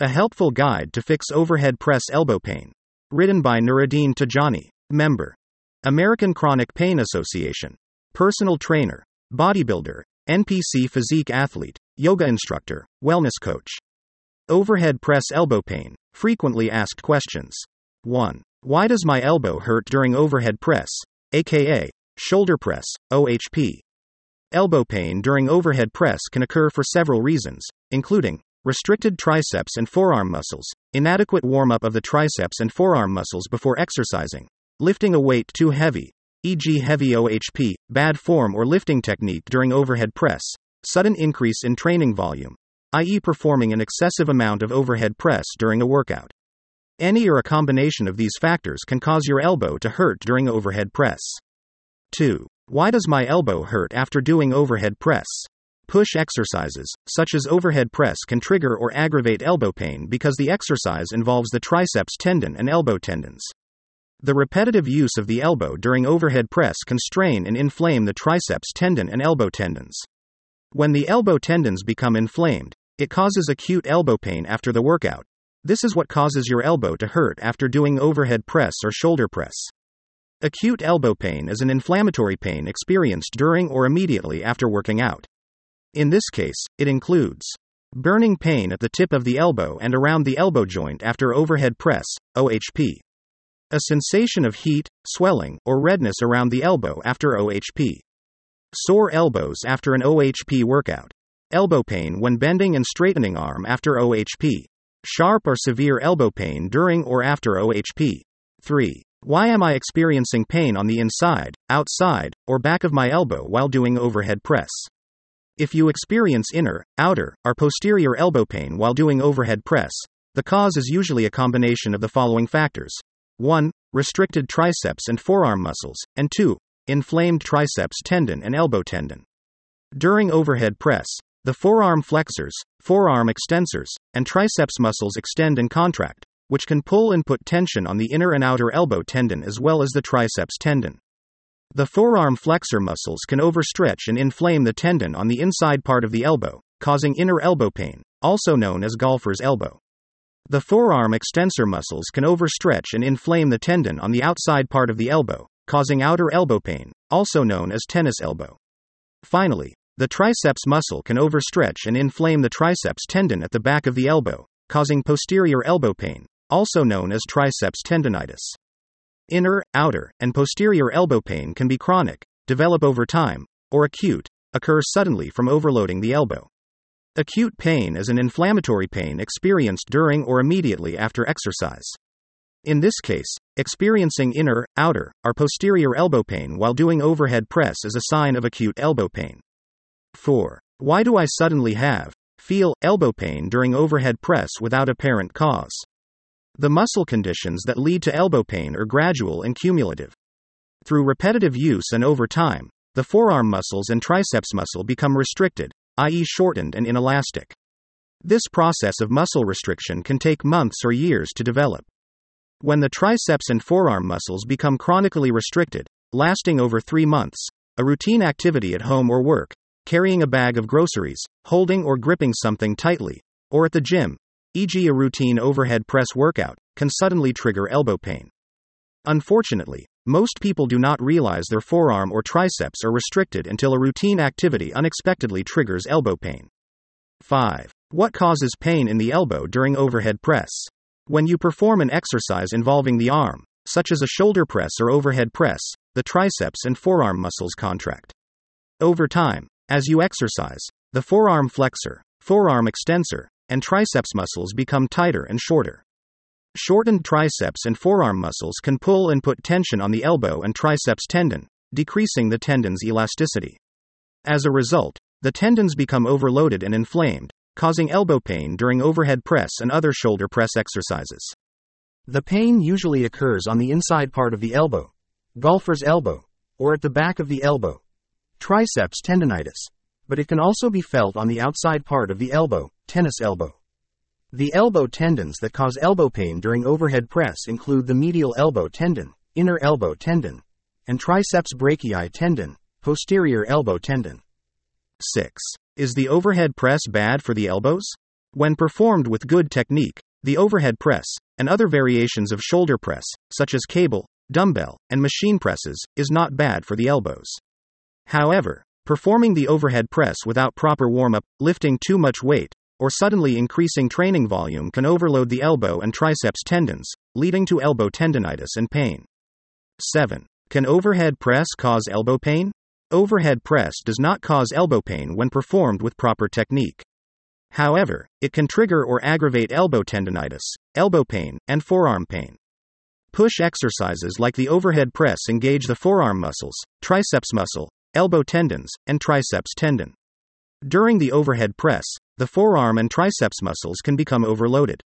A helpful guide to fix overhead press elbow pain. Written by Nuruddin Tajani. Member. American Chronic Pain Association. Personal trainer. Bodybuilder. NPC physique athlete. Yoga instructor. Wellness coach. Overhead press elbow pain. Frequently asked questions. 1. Why does my elbow hurt during overhead press, aka shoulder press, OHP? Elbow pain during overhead press can occur for several reasons, including restricted triceps and forearm muscles, inadequate warm up of the triceps and forearm muscles before exercising, lifting a weight too heavy, e.g., heavy OHP, bad form or lifting technique during overhead press, sudden increase in training volume, i.e., performing an excessive amount of overhead press during a workout. Any or a combination of these factors can cause your elbow to hurt during overhead press. 2. Why does my elbow hurt after doing overhead press? Push exercises, such as overhead press, can trigger or aggravate elbow pain because the exercise involves the triceps tendon and elbow tendons. The repetitive use of the elbow during overhead press can strain and inflame the triceps tendon and elbow tendons. When the elbow tendons become inflamed, it causes acute elbow pain after the workout. This is what causes your elbow to hurt after doing overhead press or shoulder press. Acute elbow pain is an inflammatory pain experienced during or immediately after working out. In this case, it includes burning pain at the tip of the elbow and around the elbow joint after overhead press, OHP. A sensation of heat, swelling, or redness around the elbow after OHP. Sore elbows after an OHP workout. Elbow pain when bending and straightening arm after OHP. Sharp or severe elbow pain during or after OHP. 3. Why am I experiencing pain on the inside, outside, or back of my elbow while doing overhead press? If you experience inner, outer, or posterior elbow pain while doing overhead press, the cause is usually a combination of the following factors 1. Restricted triceps and forearm muscles, and 2. Inflamed triceps tendon and elbow tendon. During overhead press, the forearm flexors, forearm extensors, and triceps muscles extend and contract, which can pull and put tension on the inner and outer elbow tendon as well as the triceps tendon. The forearm flexor muscles can overstretch and inflame the tendon on the inside part of the elbow, causing inner elbow pain, also known as golfer's elbow. The forearm extensor muscles can overstretch and inflame the tendon on the outside part of the elbow, causing outer elbow pain, also known as tennis elbow. Finally, the triceps muscle can overstretch and inflame the triceps tendon at the back of the elbow, causing posterior elbow pain, also known as triceps tendonitis. Inner, outer, and posterior elbow pain can be chronic, develop over time, or acute, occur suddenly from overloading the elbow. Acute pain is an inflammatory pain experienced during or immediately after exercise. In this case, experiencing inner, outer, or posterior elbow pain while doing overhead press is a sign of acute elbow pain. 4. Why do I suddenly have, feel, elbow pain during overhead press without apparent cause? The muscle conditions that lead to elbow pain are gradual and cumulative. Through repetitive use and over time, the forearm muscles and triceps muscle become restricted, i.e., shortened and inelastic. This process of muscle restriction can take months or years to develop. When the triceps and forearm muscles become chronically restricted, lasting over three months, a routine activity at home or work, carrying a bag of groceries, holding or gripping something tightly, or at the gym, e.g., a routine overhead press workout, can suddenly trigger elbow pain. Unfortunately, most people do not realize their forearm or triceps are restricted until a routine activity unexpectedly triggers elbow pain. 5. What causes pain in the elbow during overhead press? When you perform an exercise involving the arm, such as a shoulder press or overhead press, the triceps and forearm muscles contract. Over time, as you exercise, the forearm flexor, forearm extensor, and triceps muscles become tighter and shorter. Shortened triceps and forearm muscles can pull and put tension on the elbow and triceps tendon, decreasing the tendon's elasticity. As a result, the tendons become overloaded and inflamed, causing elbow pain during overhead press and other shoulder press exercises. The pain usually occurs on the inside part of the elbow, golfer's elbow, or at the back of the elbow, triceps tendonitis, but it can also be felt on the outside part of the elbow, tennis elbow. The elbow tendons that cause elbow pain during overhead press include the medial elbow tendon, inner elbow tendon, and triceps brachii tendon, posterior elbow tendon. 6. Is the overhead press bad for the elbows? When performed with good technique, the overhead press, and other variations of shoulder press, such as cable, dumbbell, and machine presses, is not bad for the elbows. However, performing the overhead press without proper warm up, lifting too much weight, or suddenly increasing training volume can overload the elbow and triceps tendons, leading to elbow tendonitis and pain. 7. Can overhead press cause elbow pain? Overhead press does not cause elbow pain when performed with proper technique. However, it can trigger or aggravate elbow tendonitis, elbow pain, and forearm pain. Push exercises like the overhead press engage the forearm muscles, triceps muscle, elbow tendons, and triceps tendon. During the overhead press, the forearm and triceps muscles can become overloaded.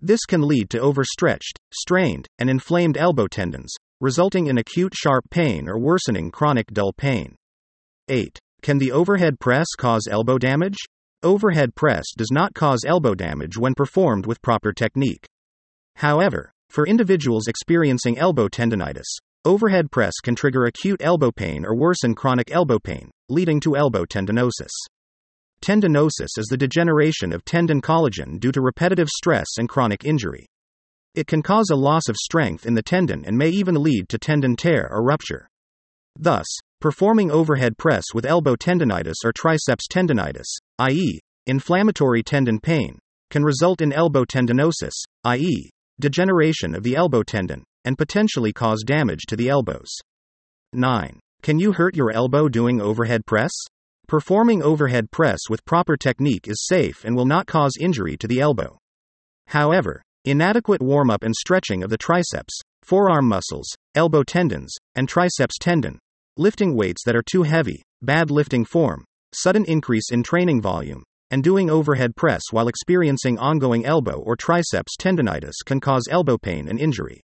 This can lead to overstretched, strained, and inflamed elbow tendons, resulting in acute sharp pain or worsening chronic dull pain. 8. Can the overhead press cause elbow damage? Overhead press does not cause elbow damage when performed with proper technique. However, for individuals experiencing elbow tendonitis, overhead press can trigger acute elbow pain or worsen chronic elbow pain, leading to elbow tendinosis. Tendinosis is the degeneration of tendon collagen due to repetitive stress and chronic injury. It can cause a loss of strength in the tendon and may even lead to tendon tear or rupture. Thus, performing overhead press with elbow tendonitis or triceps tendonitis, i.e., inflammatory tendon pain, can result in elbow tendinosis, i.e., degeneration of the elbow tendon, and potentially cause damage to the elbows. 9. Can you hurt your elbow doing overhead press? Performing overhead press with proper technique is safe and will not cause injury to the elbow. However, inadequate warm up and stretching of the triceps, forearm muscles, elbow tendons, and triceps tendon, lifting weights that are too heavy, bad lifting form, sudden increase in training volume, and doing overhead press while experiencing ongoing elbow or triceps tendonitis can cause elbow pain and injury.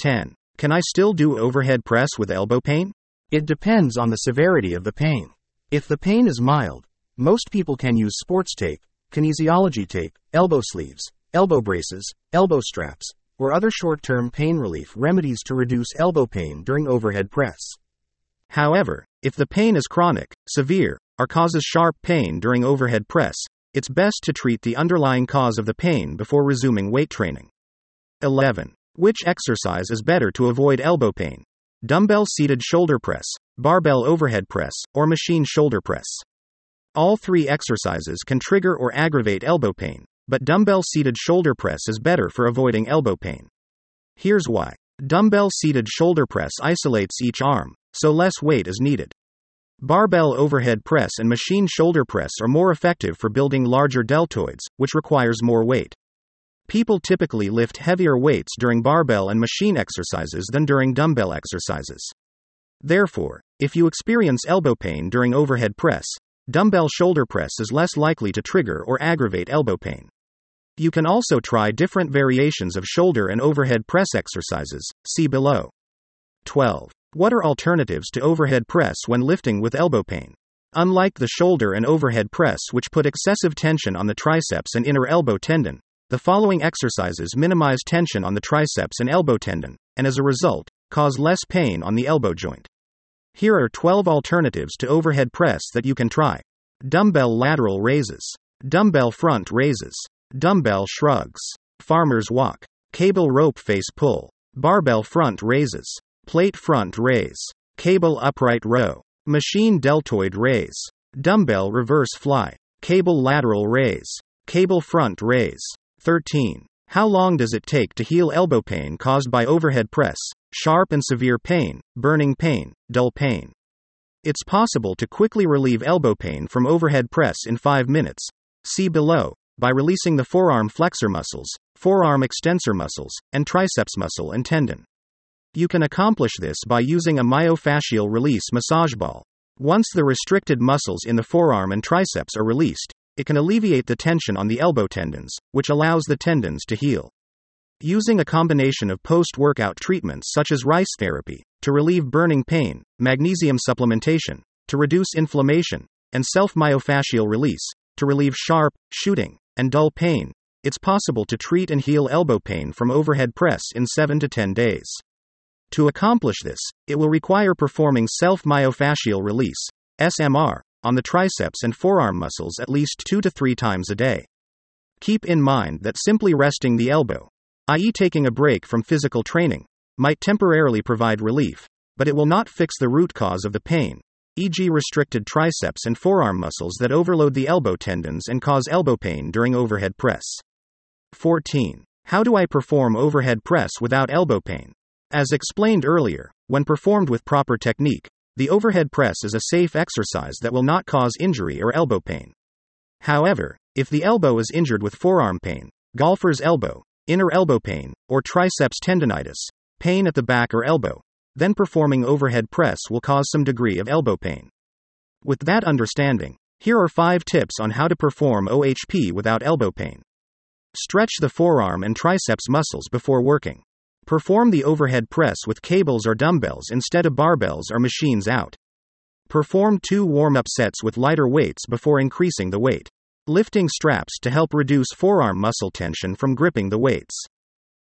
10. Can I still do overhead press with elbow pain? It depends on the severity of the pain. If the pain is mild, most people can use sports tape, kinesiology tape, elbow sleeves, elbow braces, elbow straps, or other short term pain relief remedies to reduce elbow pain during overhead press. However, if the pain is chronic, severe, or causes sharp pain during overhead press, it's best to treat the underlying cause of the pain before resuming weight training. 11. Which exercise is better to avoid elbow pain? Dumbbell seated shoulder press, barbell overhead press, or machine shoulder press. All three exercises can trigger or aggravate elbow pain, but dumbbell seated shoulder press is better for avoiding elbow pain. Here's why. Dumbbell seated shoulder press isolates each arm, so less weight is needed. Barbell overhead press and machine shoulder press are more effective for building larger deltoids, which requires more weight. People typically lift heavier weights during barbell and machine exercises than during dumbbell exercises. Therefore, if you experience elbow pain during overhead press, dumbbell shoulder press is less likely to trigger or aggravate elbow pain. You can also try different variations of shoulder and overhead press exercises, see below. 12. What are alternatives to overhead press when lifting with elbow pain? Unlike the shoulder and overhead press, which put excessive tension on the triceps and inner elbow tendon, the following exercises minimize tension on the triceps and elbow tendon, and as a result, cause less pain on the elbow joint. Here are 12 alternatives to overhead press that you can try. Dumbbell lateral raises, dumbbell front raises, dumbbell shrugs, farmer's walk, cable rope face pull, barbell front raises, plate front raise, cable upright row, machine deltoid raise, dumbbell reverse fly, cable lateral raise, cable front raise. 13. How long does it take to heal elbow pain caused by overhead press, sharp and severe pain, burning pain, dull pain? It's possible to quickly relieve elbow pain from overhead press in 5 minutes. See below, by releasing the forearm flexor muscles, forearm extensor muscles, and triceps muscle and tendon. You can accomplish this by using a myofascial release massage ball. Once the restricted muscles in the forearm and triceps are released, it can alleviate the tension on the elbow tendons, which allows the tendons to heal. Using a combination of post workout treatments such as rice therapy, to relieve burning pain, magnesium supplementation, to reduce inflammation, and self myofascial release, to relieve sharp, shooting, and dull pain, it's possible to treat and heal elbow pain from overhead press in 7 to 10 days. To accomplish this, it will require performing self myofascial release, SMR, on the triceps and forearm muscles at least two to three times a day. Keep in mind that simply resting the elbow, i.e., taking a break from physical training, might temporarily provide relief, but it will not fix the root cause of the pain, e.g., restricted triceps and forearm muscles that overload the elbow tendons and cause elbow pain during overhead press. 14. How do I perform overhead press without elbow pain? As explained earlier, when performed with proper technique, the overhead press is a safe exercise that will not cause injury or elbow pain. However, if the elbow is injured with forearm pain, golfer's elbow, inner elbow pain, or triceps tendonitis, pain at the back or elbow, then performing overhead press will cause some degree of elbow pain. With that understanding, here are 5 tips on how to perform OHP without elbow pain. Stretch the forearm and triceps muscles before working. Perform the overhead press with cables or dumbbells instead of barbells or machines out. Perform two warm up sets with lighter weights before increasing the weight. Lifting straps to help reduce forearm muscle tension from gripping the weights.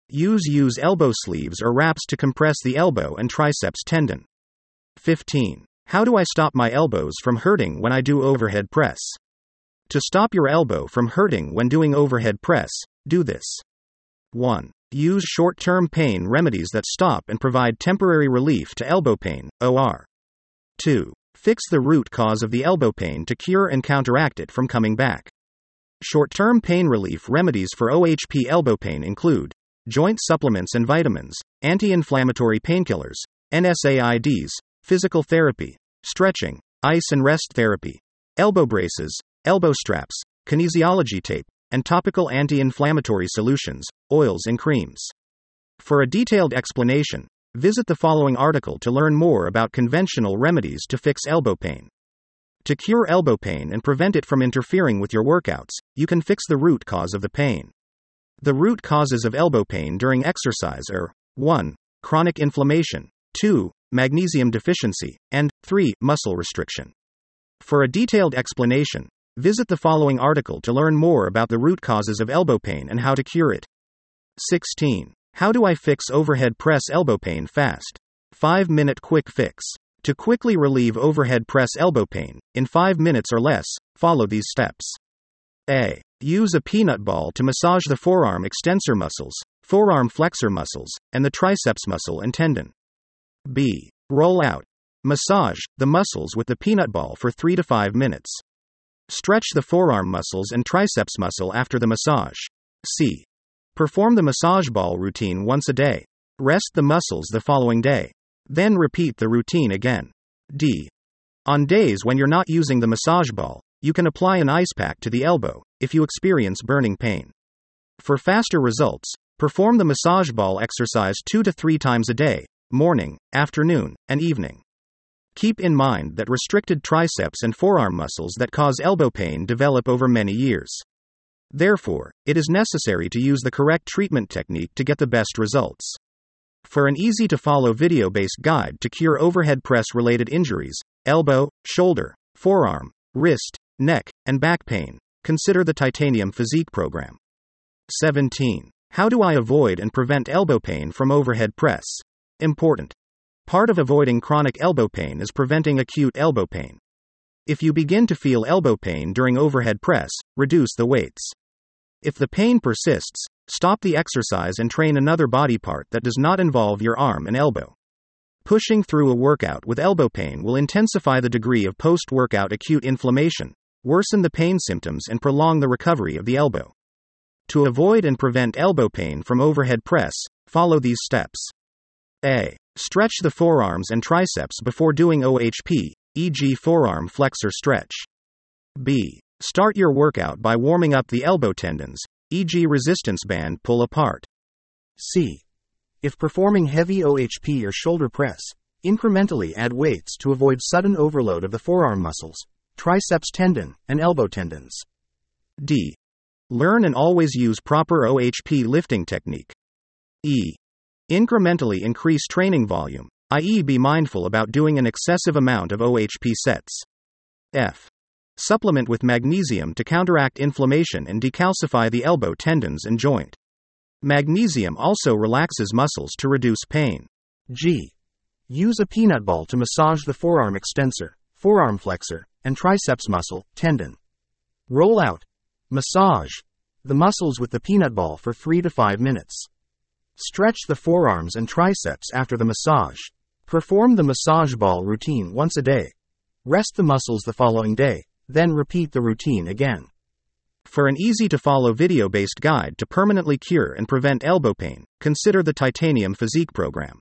Use use elbow sleeves or wraps to compress the elbow and triceps tendon. 15. How do I stop my elbows from hurting when I do overhead press? To stop your elbow from hurting when doing overhead press, do this. 1. Use short term pain remedies that stop and provide temporary relief to elbow pain, OR. 2. Fix the root cause of the elbow pain to cure and counteract it from coming back. Short term pain relief remedies for OHP elbow pain include joint supplements and vitamins, anti inflammatory painkillers, NSAIDs, physical therapy, stretching, ice and rest therapy, elbow braces, elbow straps, kinesiology tape, and topical anti inflammatory solutions, oils and creams. For a detailed explanation, Visit the following article to learn more about conventional remedies to fix elbow pain. To cure elbow pain and prevent it from interfering with your workouts, you can fix the root cause of the pain. The root causes of elbow pain during exercise are 1. Chronic inflammation, 2. Magnesium deficiency, and 3. Muscle restriction. For a detailed explanation, visit the following article to learn more about the root causes of elbow pain and how to cure it. 16. How do I fix overhead press elbow pain fast? 5 minute quick fix. To quickly relieve overhead press elbow pain, in 5 minutes or less, follow these steps. A. Use a peanut ball to massage the forearm extensor muscles, forearm flexor muscles, and the triceps muscle and tendon. B. Roll out. Massage the muscles with the peanut ball for 3 to 5 minutes. Stretch the forearm muscles and triceps muscle after the massage. C. Perform the massage ball routine once a day. Rest the muscles the following day. Then repeat the routine again. D. On days when you're not using the massage ball, you can apply an ice pack to the elbow if you experience burning pain. For faster results, perform the massage ball exercise 2 to 3 times a day, morning, afternoon, and evening. Keep in mind that restricted triceps and forearm muscles that cause elbow pain develop over many years. Therefore, it is necessary to use the correct treatment technique to get the best results. For an easy to follow video based guide to cure overhead press related injuries, elbow, shoulder, forearm, wrist, neck, and back pain, consider the Titanium Physique program. 17. How do I avoid and prevent elbow pain from overhead press? Important. Part of avoiding chronic elbow pain is preventing acute elbow pain. If you begin to feel elbow pain during overhead press, reduce the weights. If the pain persists, stop the exercise and train another body part that does not involve your arm and elbow. Pushing through a workout with elbow pain will intensify the degree of post workout acute inflammation, worsen the pain symptoms, and prolong the recovery of the elbow. To avoid and prevent elbow pain from overhead press, follow these steps. A. Stretch the forearms and triceps before doing OHP, e.g., forearm flexor stretch. B. Start your workout by warming up the elbow tendons, e.g., resistance band pull apart. C. If performing heavy OHP or shoulder press, incrementally add weights to avoid sudden overload of the forearm muscles, triceps tendon, and elbow tendons. D. Learn and always use proper OHP lifting technique. E. Incrementally increase training volume, i.e., be mindful about doing an excessive amount of OHP sets. F. Supplement with magnesium to counteract inflammation and decalcify the elbow tendons and joint. Magnesium also relaxes muscles to reduce pain. G. Use a peanut ball to massage the forearm extensor, forearm flexor, and triceps muscle, tendon. Roll out. Massage. the muscles with the peanut ball for 3 to 5 minutes. Stretch the forearms and triceps after the massage. Perform the massage ball routine once a day. Rest the muscles the following day, then repeat the routine again. For an easy to follow video based guide to permanently cure and prevent elbow pain, consider the Titanium Physique program.